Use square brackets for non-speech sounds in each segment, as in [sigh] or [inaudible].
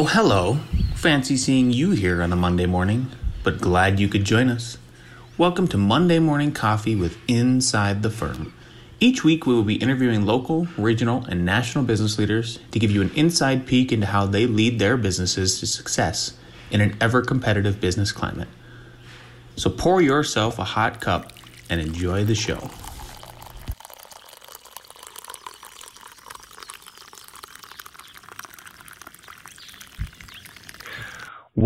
Oh, hello. Fancy seeing you here on a Monday morning, but glad you could join us. Welcome to Monday Morning Coffee with Inside the Firm. Each week, we will be interviewing local, regional, and national business leaders to give you an inside peek into how they lead their businesses to success in an ever competitive business climate. So pour yourself a hot cup and enjoy the show.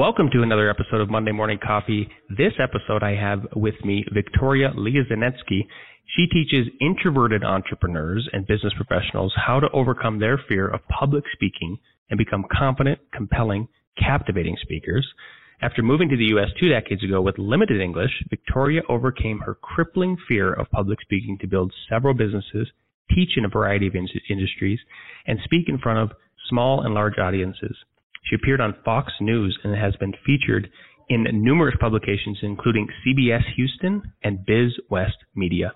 Welcome to another episode of Monday Morning Coffee. This episode, I have with me Victoria Lioznyansky. She teaches introverted entrepreneurs and business professionals how to overcome their fear of public speaking and become confident, compelling, captivating speakers. After moving to the U.S. two decades ago with limited English, Victoria overcame her crippling fear of public speaking to build several businesses, teach in a variety of in- industries, and speak in front of small and large audiences. She appeared on Fox News and has been featured in numerous publications, including CBS Houston and Biz West Media.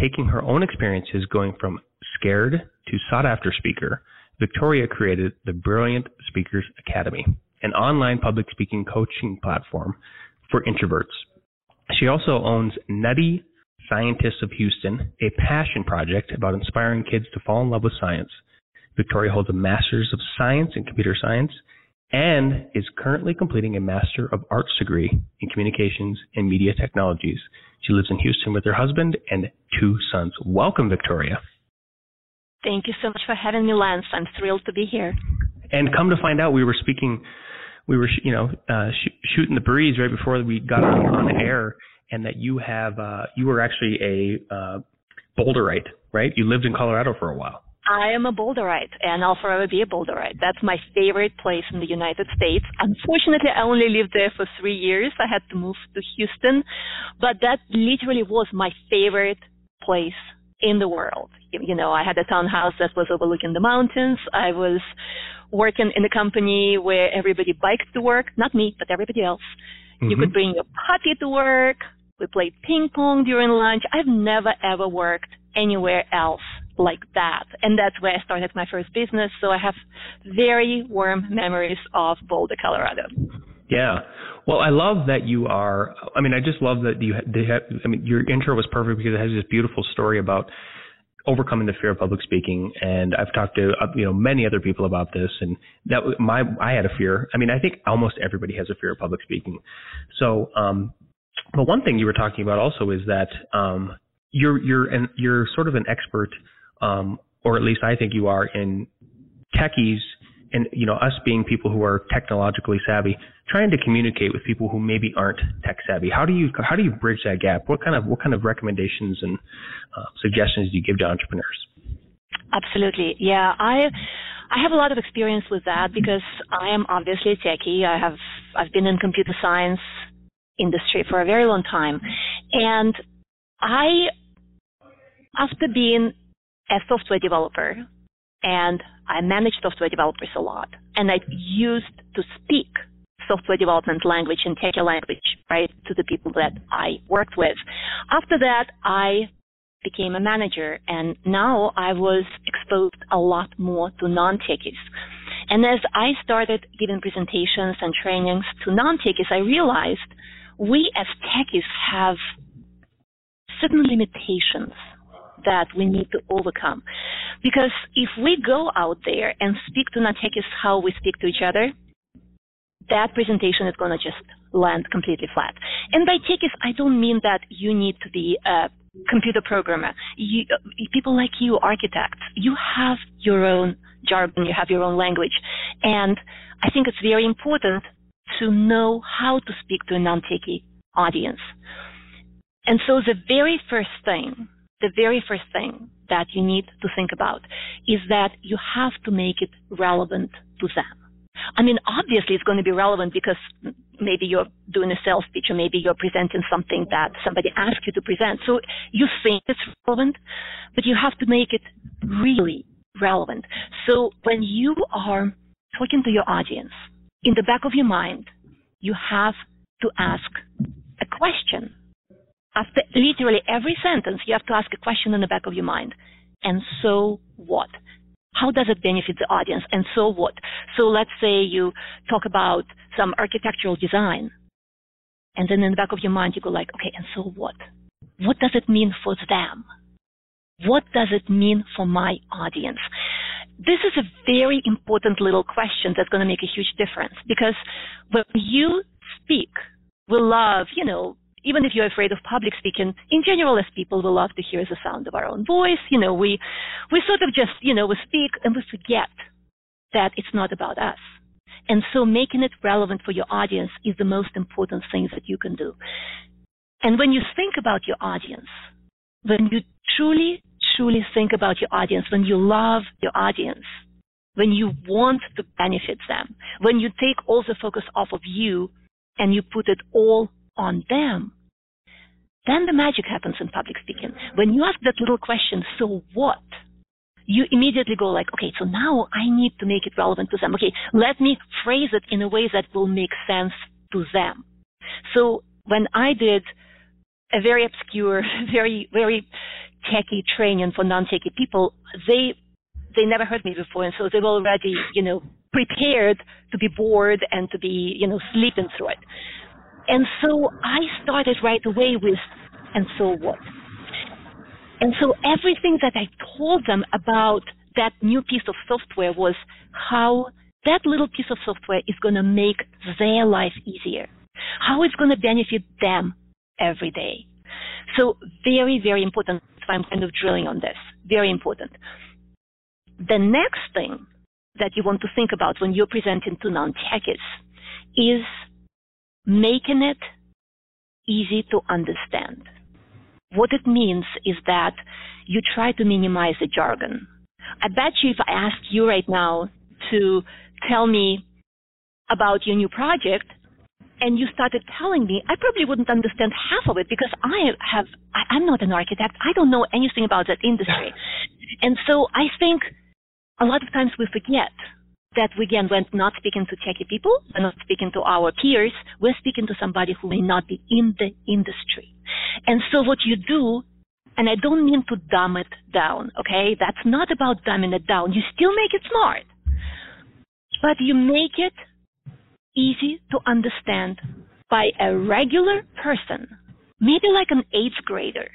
Taking her own experiences going from scared to sought after speaker, Victoria created the Brilliant Speakers Academy, an online public speaking coaching platform for introverts. She also owns Nutty Scientists of Houston, a passion project about inspiring kids to fall in love with science. Victoria holds a Master's of Science in Computer Science and is currently completing a Master of Arts degree in Communications and Media Technologies. She lives in Houston with her husband and two sons. Welcome, Victoria. Thank you so much for having me, Lance. I'm thrilled to be here. And come to find out, we were speaking, we were, you know, uh, sh- shooting the breeze right before we got on, on air, and that you have, uh, you were actually a uh, Boulderite, right? You lived in Colorado for a while. I am a Boulderite, and I'll forever be a Boulderite. That's my favorite place in the United States. Unfortunately, I only lived there for three years. I had to move to Houston, but that literally was my favorite place in the world. You know, I had a townhouse that was overlooking the mountains. I was working in a company where everybody biked to work, not me, but everybody else. Mm-hmm. You could bring your puppy to work. We played ping pong during lunch. I've never ever worked anywhere else like that. And that's where I started my first business. So I have very warm memories of Boulder, Colorado. Yeah. Well, I love that you are. I mean, I just love that you. They have, I mean, your intro was perfect because it has this beautiful story about overcoming the fear of public speaking. And I've talked to uh, you know many other people about this, and that my I had a fear. I mean, I think almost everybody has a fear of public speaking. So, um, but one thing you were talking about also is that um, you're you're an you're sort of an expert um, or at least I think you are in techies and you know us being people who are technologically savvy trying to communicate with people who maybe aren't tech savvy. How do you how do you bridge that gap? What kind of what kind of recommendations and uh, suggestions do you give to entrepreneurs? Absolutely. Yeah i i have a lot of experience with that because i am obviously a techie. I have i've been in computer science industry for a very long time. And i after being a software developer and I manage software developers a lot. And I used to speak software development language and techie language, right, to the people that I worked with. After that, I became a manager and now I was exposed a lot more to non-techies. And as I started giving presentations and trainings to non-techies, I realized we as techies have certain limitations that we need to overcome. Because if we go out there and speak to non-techies how we speak to each other, that presentation is going to just land completely flat. And by techies, I don't mean that you need to be a computer programmer. You, people like you, architects, you have your own jargon, you have your own language. And I think it's very important to know how to speak to a non-techie audience. And so the very first thing the very first thing that you need to think about is that you have to make it relevant to them. I mean, obviously it's going to be relevant because maybe you're doing a sales pitch or maybe you're presenting something that somebody asked you to present. So you think it's relevant, but you have to make it really relevant. So when you are talking to your audience, in the back of your mind, you have to ask a question after literally every sentence, you have to ask a question in the back of your mind. And so what? How does it benefit the audience? And so what? So let's say you talk about some architectural design. And then in the back of your mind, you go like, okay, and so what? What does it mean for them? What does it mean for my audience? This is a very important little question that's going to make a huge difference because when you speak, we love, you know, even if you're afraid of public speaking, in general, as people, we love to hear the sound of our own voice. You know, we, we sort of just, you know, we speak and we forget that it's not about us. And so making it relevant for your audience is the most important thing that you can do. And when you think about your audience, when you truly, truly think about your audience, when you love your audience, when you want to benefit them, when you take all the focus off of you and you put it all on them, then the magic happens in public speaking. When you ask that little question, so what? You immediately go like, okay, so now I need to make it relevant to them. Okay, let me phrase it in a way that will make sense to them. So when I did a very obscure, [laughs] very, very techie training for non-techie people, they, they never heard me before. And so they were already, you know, prepared to be bored and to be, you know, sleeping through it. And so I started right away with, and so what? And so everything that I told them about that new piece of software was how that little piece of software is going to make their life easier, how it's going to benefit them every day. So very, very important. I'm kind of drilling on this. Very important. The next thing that you want to think about when you're presenting to non-techies is making it easy to understand. What it means is that you try to minimize the jargon. I bet you if I ask you right now to tell me about your new project, and you started telling me, I probably wouldn't understand half of it because I have, I, am not an architect. I don't know anything about that industry. [laughs] And so I think a lot of times we forget that we again we're not speaking to techie people, we're not speaking to our peers, we're speaking to somebody who may not be in the industry. And so what you do, and I don't mean to dumb it down, okay? That's not about dumbing it down. You still make it smart. But you make it easy to understand by a regular person, maybe like an eighth grader,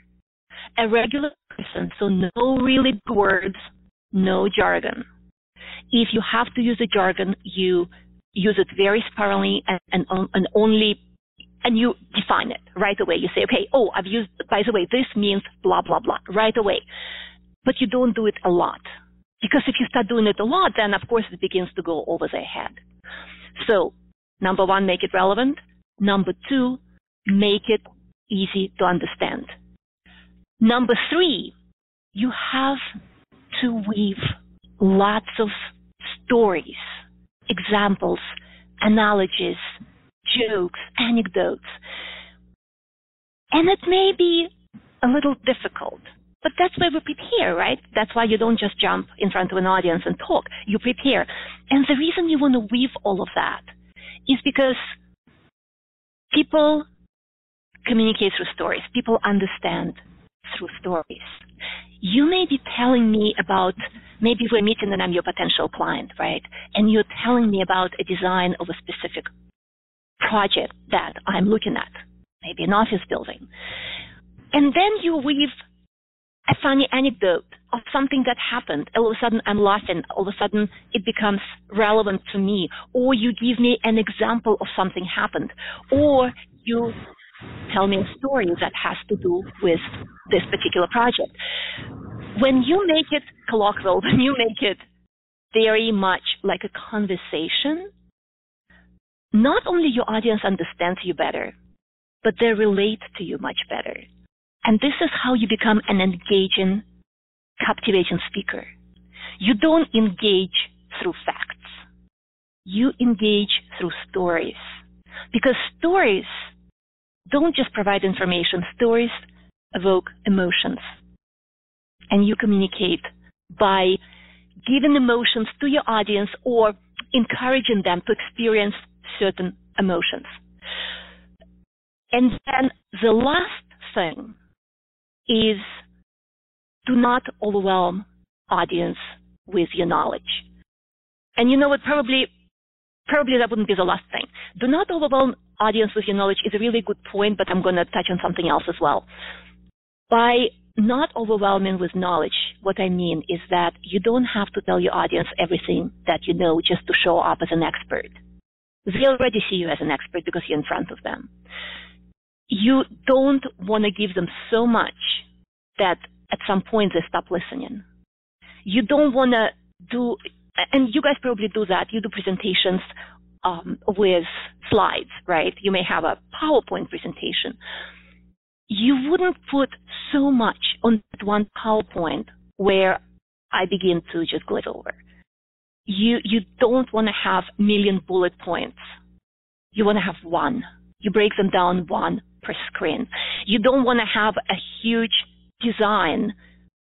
a regular person, so no really words, no jargon if you have to use the jargon, you use it very sparingly and, and, and only and you define it right away. You say, okay, oh, I've used, by the way, this means blah, blah, blah, right away. But you don't do it a lot. Because if you start doing it a lot, then of course it begins to go over their head. So, number one, make it relevant. Number two, make it easy to understand. Number three, you have to weave lots of stories, examples, analogies, jokes, anecdotes. And it may be a little difficult, but that's why we prepare, right? That's why you don't just jump in front of an audience and talk. You prepare. And the reason you want to weave all of that is because people communicate through stories. People understand through stories. You may be telling me about maybe we're meeting and I'm your potential client, right? And you're telling me about a design of a specific project that I'm looking at, maybe an office building. And then you weave a funny anecdote of something that happened. All of a sudden I'm laughing. All of a sudden it becomes relevant to me. Or you give me an example of something happened. Or you tell me a story that has to do with this particular project. When you make it colloquial, [laughs] when you make it very much like a conversation, not only your audience understands you better, but they relate to you much better. And this is how you become an engaging, captivating speaker. You don't engage through facts. You engage through stories. Because stories don't just provide information. Stories evoke emotions. And you communicate by giving emotions to your audience or encouraging them to experience certain emotions. And then the last thing is do not overwhelm audience with your knowledge. And you know what? Probably, probably that wouldn't be the last thing. Do not overwhelm audience with your knowledge is a really good point, but I'm going to touch on something else as well. By not overwhelming with knowledge, what I mean is that you don't have to tell your audience everything that you know just to show up as an expert. They already see you as an expert because you're in front of them. You don't want to give them so much that at some point they stop listening. You don't want to do, and you guys probably do that. You do presentations um, with slides, right? You may have a PowerPoint presentation. You wouldn't put so much on that one PowerPoint where I begin to just glaze over. You you don't want to have million bullet points. You want to have one. You break them down one per screen. You don't want to have a huge design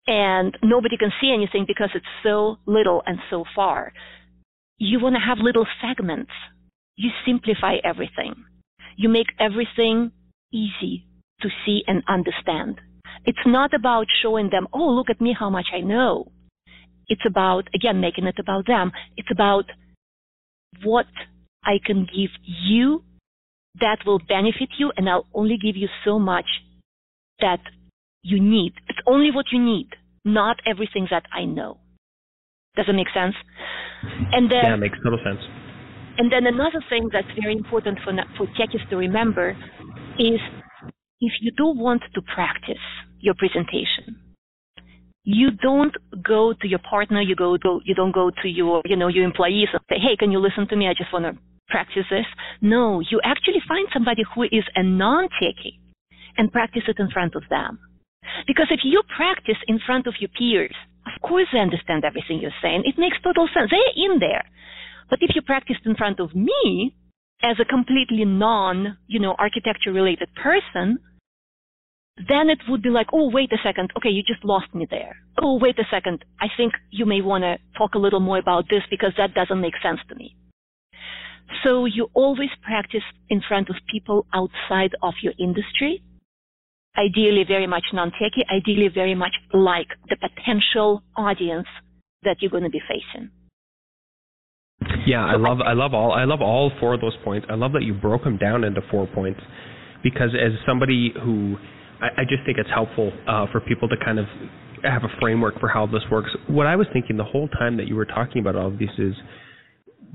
and nobody can see anything because it's so little and so far. You want to have little segments. You simplify everything. You make everything easy to see and understand. It's not about showing them, oh, look at me, how much I know. It's about, again, making it about them. It's about what I can give you that will benefit you, and I'll only give you so much that you need. It's only what you need, not everything that I know. Does it make sense? And then, yeah, it makes total sense. And then another thing that's very important for for techies to remember is if you do want to practice your presentation, you don't go to your partner, you go, go you don't go to your you know your employees and say, hey, can you listen to me? I just want to practice this. No, you actually find somebody who is a non-techie and practice it in front of them. Because if you practice in front of your peers, of course they understand everything you're saying. It makes total sense. They're in there. But if you practiced in front of me as a completely non, you know, architecture related person, then it would be like, oh, wait a second. Okay, you just lost me there. Oh, wait a second. I think you may want to talk a little more about this because that doesn't make sense to me. So you always practice in front of people outside of your industry ideally very much non-techie, ideally very much like the potential audience that you're going to be facing. Yeah, I love I love all I love all four of those points. I love that you broke them down into four points because as somebody who I, I just think it's helpful uh, for people to kind of have a framework for how this works. What I was thinking the whole time that you were talking about all of this is,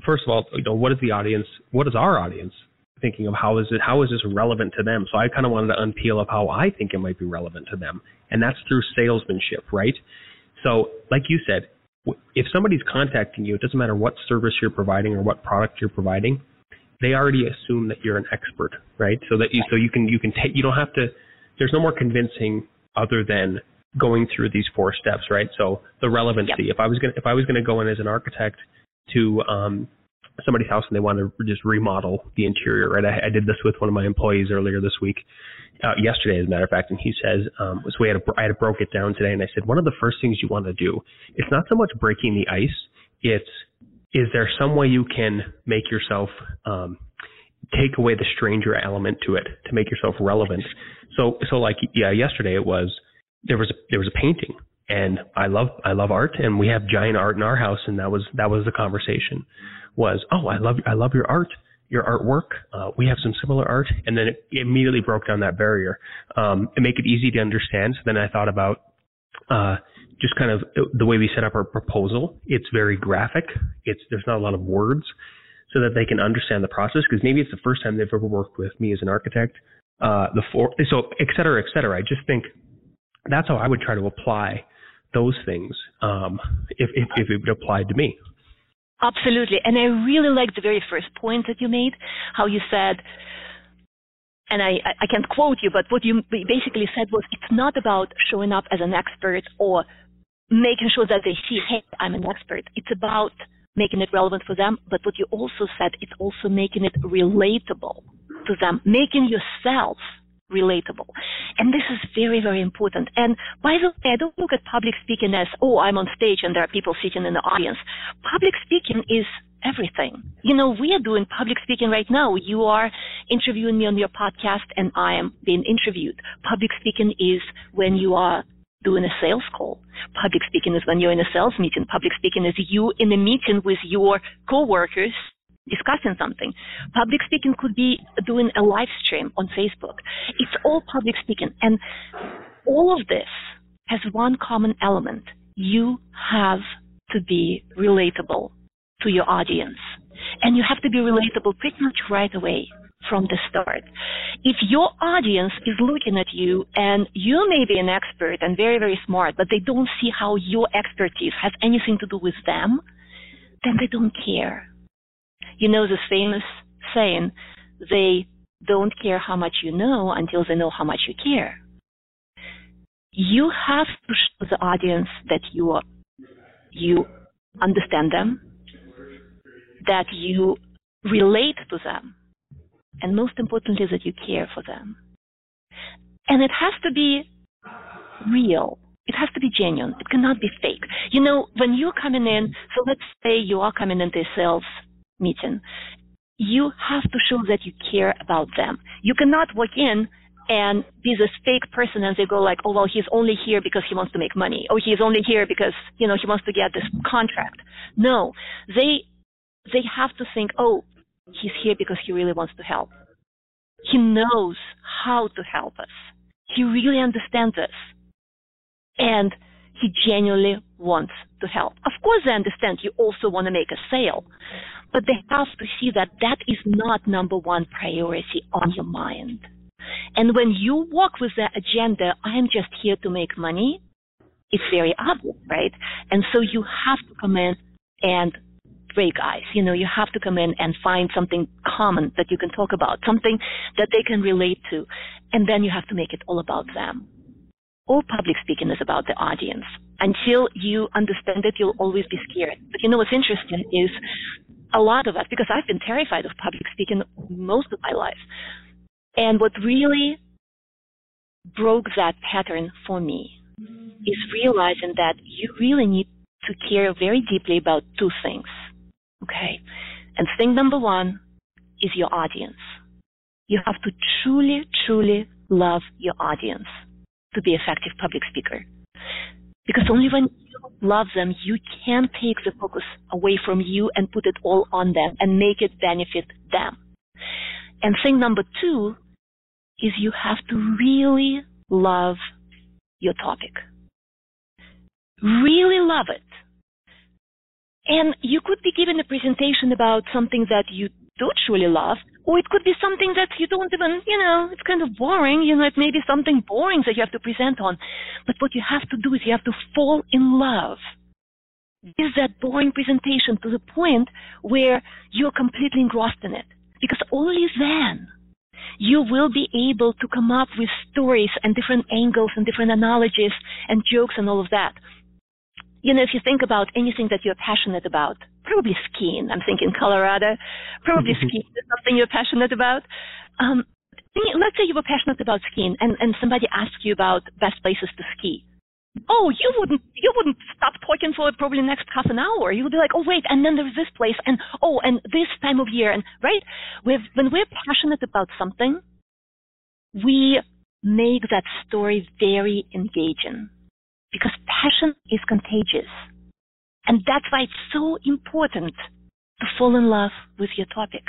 first of all, you know, what is the audience? What is our audience? Thinking of how is it how is this relevant to them. So I kind of wanted to unpeel of how I think it might be relevant to them, and that's through salesmanship, right? So, like you said, if somebody's contacting you, it doesn't matter what service you're providing or what product you're providing, they already assume that you're an expert, right? So that you so you can you can take you don't have to. There's no more convincing other than going through these four steps, right? So the relevancy. Yep. If I was gonna if I was gonna go in as an architect to um, somebody's house and they want to just remodel the interior, right? I, I did this with one of my employees earlier this week, uh, yesterday, as a matter of fact, and he says, um, so we had a, I had broke it down today, and I said, one of the first things you want to do, it's not so much breaking the ice, it's is there some way you can make yourself um, take away the stranger element to it to make yourself relevant? So, so like yeah, yesterday it was there was a, there was a painting, and I love I love art, and we have giant art in our house, and that was that was the conversation was, oh, I love I love your art, your artwork. Uh, we have some similar art, and then it immediately broke down that barrier um, and make it easy to understand. So then I thought about uh, just kind of the way we set up our proposal. It's very graphic. It's there's not a lot of words, so that they can understand the process. Because maybe it's the first time they've ever worked with me as an architect. Uh, the four, so et cetera, et cetera. I just think that's how I would try to apply those things um, if, if, if it applied to me. Absolutely. And I really like the very first point that you made, how you said, and I, I can't quote you, but what you basically said was it's not about showing up as an expert or making sure that they see, hey, I'm an expert. It's about making it relevant for them. But what you also said, it's also making it relatable to them, making yourself relatable. And this is very, very important. And by the way, I don't look at public speaking as, oh, I'm on stage and there are people sitting in the audience. Public speaking is everything. You know, we are doing public speaking right now. You are interviewing me on your podcast and I am being interviewed. Public speaking is when you are doing a sales call. Public speaking is when you're in a sales meeting. Public speaking is you in a meeting with your coworkers discussing something. Public speaking could be doing a live stream on Facebook. It's all public speaking. And all of this has one common element. You have to be relatable to your audience. And you have to be relatable pretty much right away from the start. If your audience is looking at you and you may be an expert and very, very smart, but they don't see how your expertise has anything to do with them, then they don't care. You know this famous saying, they don't care how much you know until they know how much you care. You have to show the audience that you are, you understand them, that you relate to them, and most importantly, that you care for them. And it has to be real. It has to be genuine. It cannot be fake. You know, when you're coming in, so let's say you are coming into a sales meeting, you have to show that you care about them. You cannot walk in and be this fake person and they go like, oh, well, he's only here because he wants to make money. Oh, he's only here because, you know, he wants to get this contract. No, they, they have to think, oh, he's here because he really wants to help. He knows how to help us. He really understands us. And he genuinely wants to help. Of course, I understand you also want to make a sale, but they have to see that that is not number one priority on your mind. And when you walk with the agenda, I am just here to make money, it's very obvious, right? And so you have to come in and break ice. You know, you have to come in and find something common that you can talk about, something that they can relate to, and then you have to make it all about them. All public speaking is about the audience. Until you understand it, you'll always be scared. But you know what's interesting is a lot of us, because I've been terrified of public speaking most of my life, and what really broke that pattern for me is realizing that you really need to care very deeply about two things. Okay? And thing number one is your audience. You have to truly, truly love your audience to be effective public speaker. Because only when love them, you can take the focus away from you and put it all on them and make it benefit them. And thing number two is you have to really love your topic. Really love it. And you could be given a presentation about something that you don't truly love, or it could be something that you don't even, you know, it's kind of boring. You know, it may be something boring that you have to present on. But what you have to do is you have to fall in love with that boring presentation to the point where you're completely engrossed in it. Because only then you will be able to come up with stories and different angles and different analogies and jokes and all of that. You know, if you think about anything that you're passionate about, probably skiing. I'm thinking Colorado. Probably skiing is something you're passionate about. Um, let's say you were passionate about skiing and, and somebody asked you about best places to ski oh, you wouldn't you wouldn't stop talking for probably the next half an hour. You would be like, oh wait, and then there's this place, and oh, and this time of year, and right. With, when we're passionate about something, we make that story very engaging because passion is contagious, and that's why it's so important to fall in love with your topic.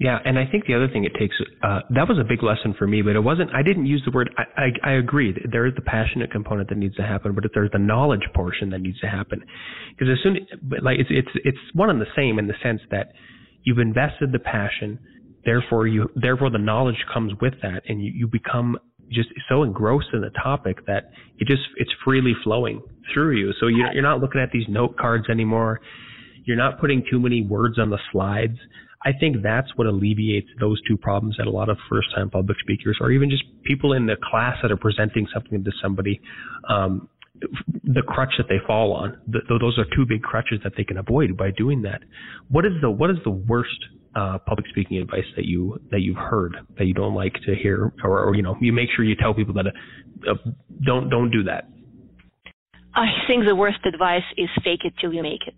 Yeah, and I think the other thing it takes uh, that was a big lesson for me, but it wasn't. I didn't use the word. I, I, I agree. There is the passionate component that needs to happen, but there's the knowledge portion that needs to happen. Because as soon, like it's it's it's one and the same in the sense that you've invested the passion, therefore you therefore the knowledge comes with that, and you you become just so engrossed in the topic that it just it's freely flowing through you. So you're you're not looking at these note cards anymore. You're not putting too many words on the slides. I think that's what alleviates those two problems that a lot of first time public speakers or even just people in the class that are presenting something to somebody, um, the crutch that they fall on. The, those are two big crutches that they can avoid by doing that. What is the what is the worst uh, public speaking advice that you that you've heard that you don't like to hear, or, or you know you make sure you tell people that uh, don't don't do that. I think the worst advice is fake it till you make it.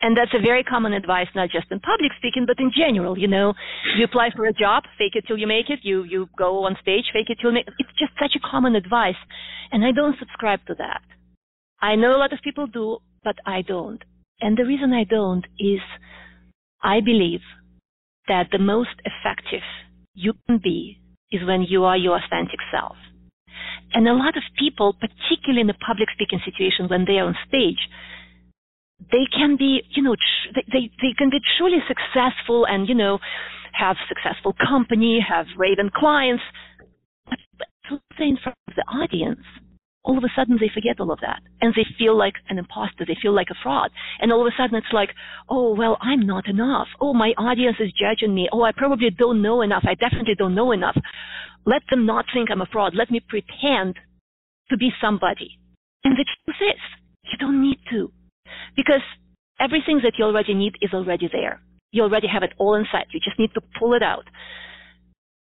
And that's a very common advice, not just in public speaking, but in general. You know, you apply for a job, fake it till you make it. You you go on stage, fake it till you make it. It's just such a common advice, and I don't subscribe to that. I know a lot of people do, but I don't. And the reason I don't is I believe that the most effective you can be is when you are your authentic self. And a lot of people, particularly in a public speaking situation when they are on stage, they can be, you know, tr- they, they can be truly successful and, you know, have successful company, have raving clients, but, but in front of the audience, all of a sudden they forget all of that and they feel like an imposter. They feel like a fraud. And all of a sudden it's like, oh, well, I'm not enough. Oh, my audience is judging me. Oh, I probably don't know enough. I definitely don't know enough. Let them not think I'm a fraud. Let me pretend to be somebody. And the truth is, you don't need to because everything that you already need is already there. You already have it all inside. You just need to pull it out.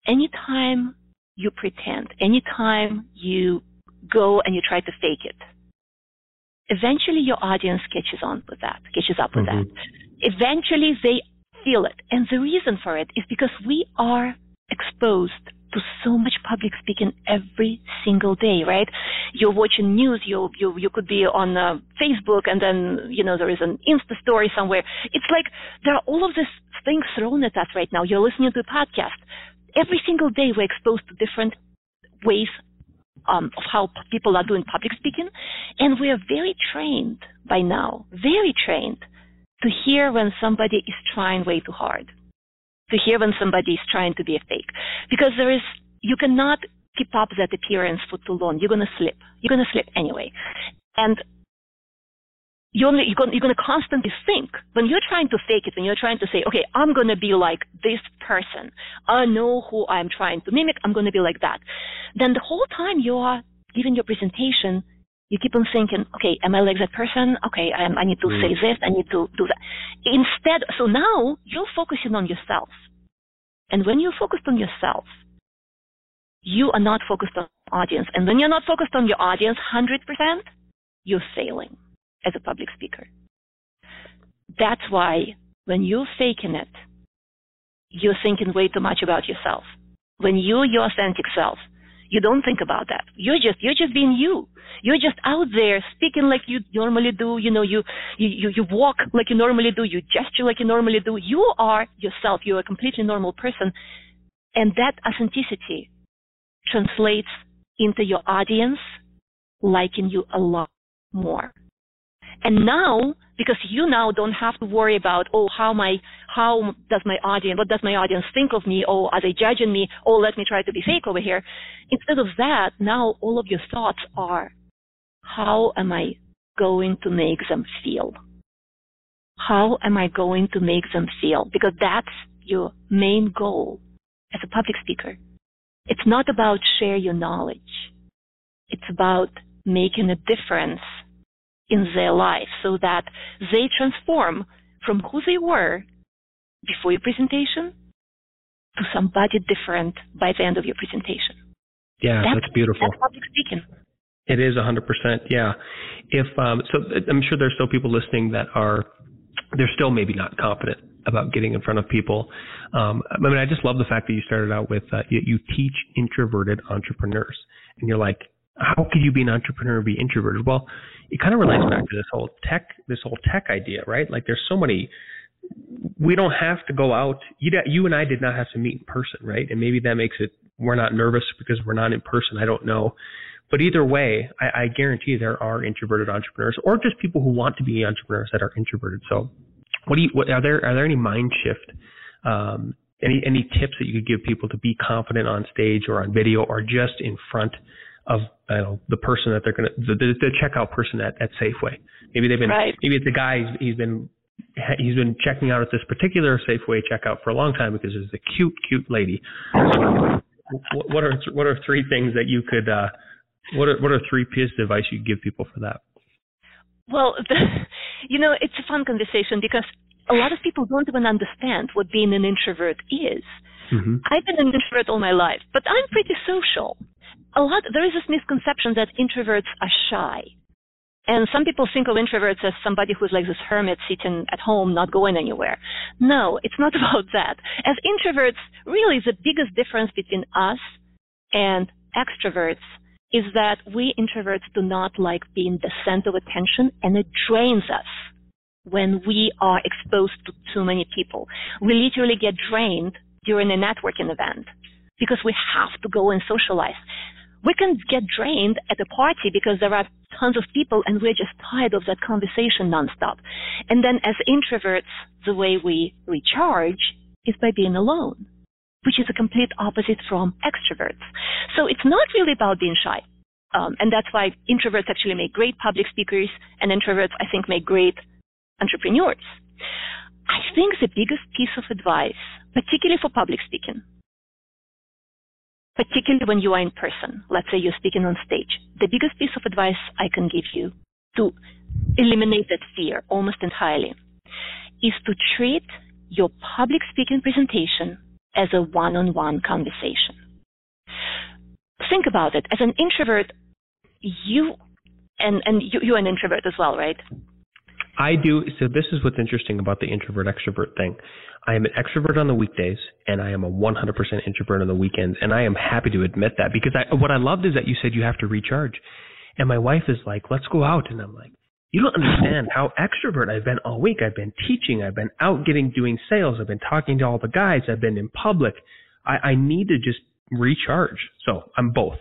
Anytime you pretend, anytime you go and you try to fake it, eventually your audience catches on with that, catches up with mm-hmm. that. Eventually they feel it. And the reason for it is because we are exposed to so much public speaking every single day, right? You're watching news, you you you could be on uh, Facebook, and then you know there is an Insta story somewhere. It's like there are all of these things thrown at us right now. You're listening to a podcast. Every single day, we're exposed to different ways um, of how people are doing public speaking, and we are very trained by now, very trained to hear when somebody is trying way too hard to hear when somebody is trying to be a fake. Because there is, you cannot keep up that appearance for too long. You're going to slip. You're going to slip anyway. And you're, you're, going, you're to constantly think when you're trying to fake it, when you're trying to say, okay, I'm going to be like this person. I know who I'm trying to mimic. I'm going to be like that. Then the whole time you are giving your presentation, you keep on thinking, okay, am I like that person? Okay, I, I need to mm. say this, I need to do that. Instead, so now you're focusing on yourself. And when you're focused on yourself, you are not focused on audience. And when you're not focused on your audience 100%, you're failing as a public speaker. That's why when you're faking it, you're thinking way too much about yourself. When you're your authentic self, you don't think about that. You're just you're just being you. You're just out there speaking like you normally do. You know, you you you walk like you normally do. You gesture like you normally do. You are yourself. You're a completely normal person, and that authenticity translates into your audience liking you a lot more. And now, because you now don't have to worry about, oh, how my, how does my audience, what does my audience think of me? Oh, are they judging me? Oh, let me try to be fake over here. Instead of that, now all of your thoughts are, how am I going to make them feel? How am I going to make them feel? Because that's your main goal as a public speaker. It's not about share your knowledge. It's about making a difference in their life so that they transform from who they were before your presentation to somebody different by the end of your presentation. Yeah, that's, that's beautiful. That's public speaking. It is 100%. Yeah. If um, so, I'm sure there's still people listening that are they're still maybe not confident about getting in front of people. Um, I mean, I just love the fact that you started out with uh, you, you teach introverted entrepreneurs, and you're like, how could you be an entrepreneur and be introverted? Well, it kind of relates back to this whole tech, this whole tech idea, right? Like there's so many, we don't have to go out. You, you and I did not have to meet in person, right? And maybe that makes it, we're not nervous because we're not in person. I don't know. But either way, I, I guarantee there are introverted entrepreneurs or just people who want to be entrepreneurs that are introverted. So what do you, what, are there, are there any mind shift, um, any, any tips that you could give people to be confident on stage or on video or just in front of I don't know the person that they're gonna the, the, the checkout person at, at Safeway. Maybe they've been right. maybe it's a guy he's, he's been he's been checking out at this particular Safeway checkout for a long time because it's a cute cute lady. what are what are three things that you could uh, what are what are three pieces of advice you give people for that? Well, the, [laughs] you know, it's a fun conversation because a lot of people don't even understand what being an introvert is. Mm-hmm. I've been an introvert all my life, but I'm pretty social a lot there is this misconception that introverts are shy And some people think of introverts as somebody who's like this hermit sitting at home, not going anywhere. No, it's not [laughs] about that. As introverts, really the biggest difference between us and extroverts is that we introverts do not like being the center of attention and it drains us when we are exposed to too many people. We literally get drained during a networking event because we have to go and socialize. We can get drained at a party because there are tons of people and we're just tired of that conversation nonstop. And then as introverts, the way we recharge is by being alone, which is a complete opposite from extroverts. So it's not really about being shy. Um, and that's why introverts actually make great public speakers and introverts, I think, make great entrepreneurs. I think the biggest piece of advice, particularly for public speaking, particularly when you are in person, let's say you're speaking on stage, the biggest piece of advice I can give you to eliminate that fear almost entirely is to treat your public speaking presentation as a one-on-one conversation. Think about it. As an introvert, you and and you, you're an introvert as well, right? I do. So this is what's interesting about the introvert extrovert thing. I am an extrovert on the weekdays and I am a 100% introvert on the weekends. And I am happy to admit that because I, what I loved is that you said you have to recharge. And my wife is like, let's go out. And I'm like, you don't understand how extrovert I've been all week. I've been teaching. I've been out getting, doing sales. I've been talking to all the guys. I've been in public. I, I need to just recharge. So I'm both.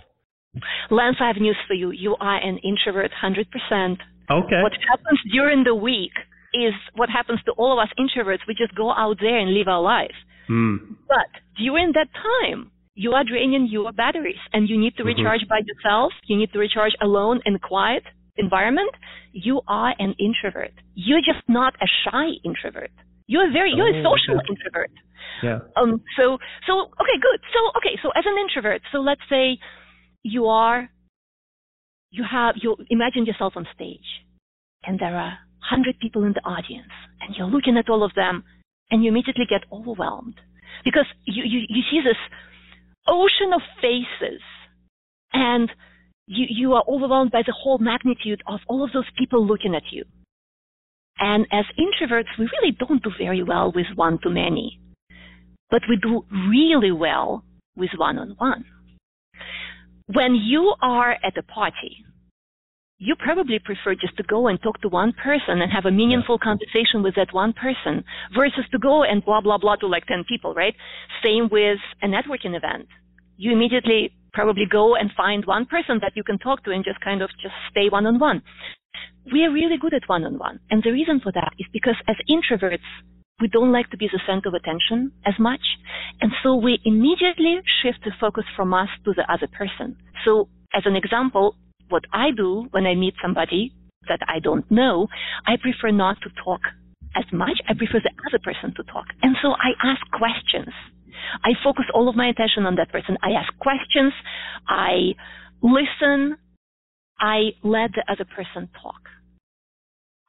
Lance, I have news for you. You are an introvert 100%. Okay. What happens during the week is what happens to all of us introverts. We just go out there and live our lives. Mm. But during that time, you are draining your batteries and you need to mm-hmm. recharge by yourself. You need to recharge alone in a quiet environment. You are an introvert. You're just not a shy introvert. You're a very, you're a oh, social okay. introvert. Yeah. Um, so, so, okay, good. So, okay, so as an introvert, so let's say you are, you have, you imagine yourself on stage and there are 100 people in the audience and you're looking at all of them and you immediately get overwhelmed because you, you, you see this ocean of faces and you, you are overwhelmed by the whole magnitude of all of those people looking at you. And as introverts, we really don't do very well with one to many, but we do really well with one on one. When you are at a party you probably prefer just to go and talk to one person and have a meaningful conversation with that one person versus to go and blah, blah, blah to like 10 people, right? Same with a networking event. You immediately probably go and find one person that you can talk to and just kind of just stay one on one. We are really good at one on one. And the reason for that is because as introverts, we don't like to be the center of attention as much. And so we immediately shift the focus from us to the other person. So as an example, what I do when I meet somebody that I don't know, I prefer not to talk as much. I prefer the other person to talk. And so I ask questions. I focus all of my attention on that person. I ask questions. I listen. I let the other person talk.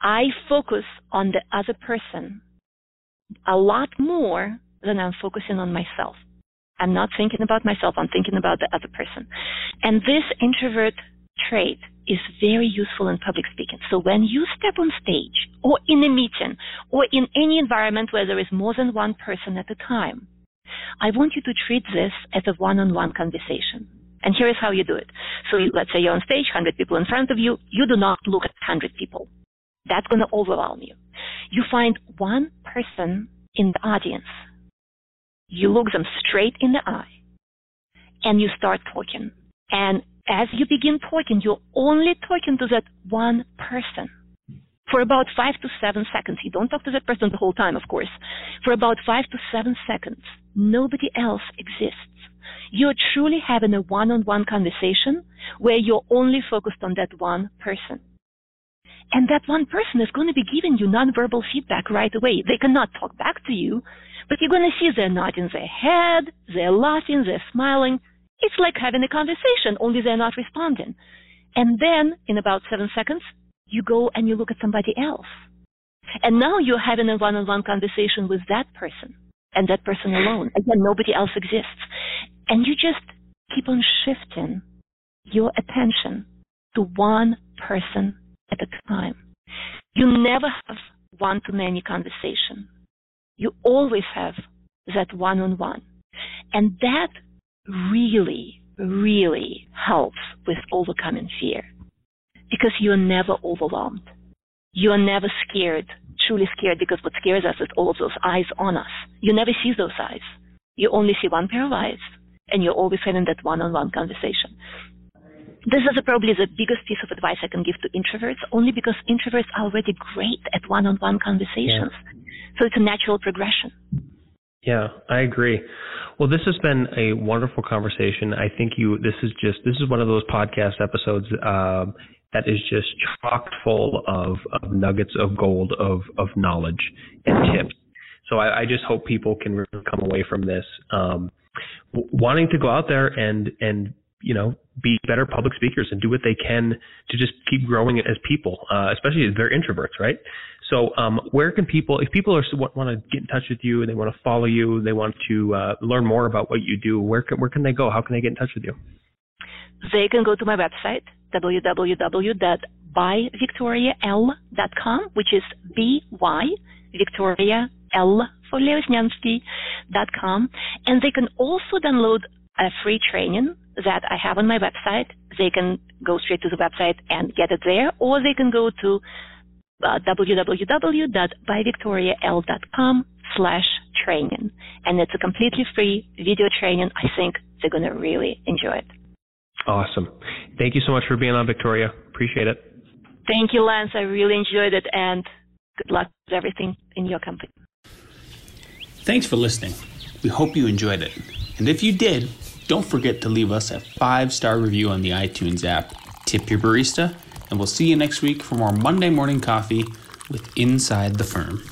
I focus on the other person a lot more than I'm focusing on myself. I'm not thinking about myself. I'm thinking about the other person. And this introvert trait is very useful in public speaking. So when you step on stage or in a meeting or in any environment where there is more than one person at a time, I want you to treat this as a one-on-one conversation. And here is how you do it. So let's say you're on stage, 100 people in front of you. You do not look at 100 people. That's going to overwhelm you. You find one person in the audience. You look them straight in the eye and you start talking. And as you begin talking, you're only talking to that one person for about five to seven seconds. You don't talk to that person the whole time, of course. For about five to seven seconds, nobody else exists. You're truly having a one-on-one conversation where you're only focused on that one person. And that one person is going to be giving you nonverbal feedback right away. They cannot talk back to you, but you're going to see they're nodding their head, they're laughing, they're smiling, it's like having a conversation, only they're not responding. And then, in about seven seconds, you go and you look at somebody else. And now you're having a one-on-one conversation with that person and that person alone. Again, nobody else exists. And you just keep on shifting your attention to one person at a time. You never have one to many conversation. You always have that one on one. And that really, really helps with overcoming fear because you're never overwhelmed. You are never scared, truly scared, because what scares us is all of those eyes on us. You never see those eyes. You only see one pair of eyes, and you're always having that one-on-one conversation. This is probably the biggest piece of advice I can give to introverts, only because introverts are already great at one-on-one conversations. Yeah. So it's a natural progression. Yeah, I agree. Well, this has been a wonderful conversation. I think you. This is just. This is one of those podcast episodes um, that is just chock full of, of nuggets of gold of of knowledge and tips. So I, I just hope people can really come away from this um, w- wanting to go out there and and you know be better public speakers and do what they can to just keep growing as people, uh, especially if they're introverts, right? So, um, where can people, if people are want to get in touch with you, and they want to follow you, they want to uh, learn more about what you do, where can, where can they go? How can they get in touch with you? They can go to my website, www.byvictorial.com, which is B-Y, Victoria L for Lioznyansky.com. And they can also download a free training that I have on my website. They can go straight to the website and get it there, or they can go to uh, www.byvictorial.com slash training. And it's a completely free video training. I think they're going to really enjoy it. Awesome. Thank you so much for being on, Victoria. Appreciate it. Thank you, Lance. I really enjoyed it, and good luck with everything in your company. Thanks for listening. We hope you enjoyed it. And if you did, don't forget to leave us a five star review on the iTunes app. Tip your barista, and we'll see you next week for more Monday morning coffee with Inside the Firm.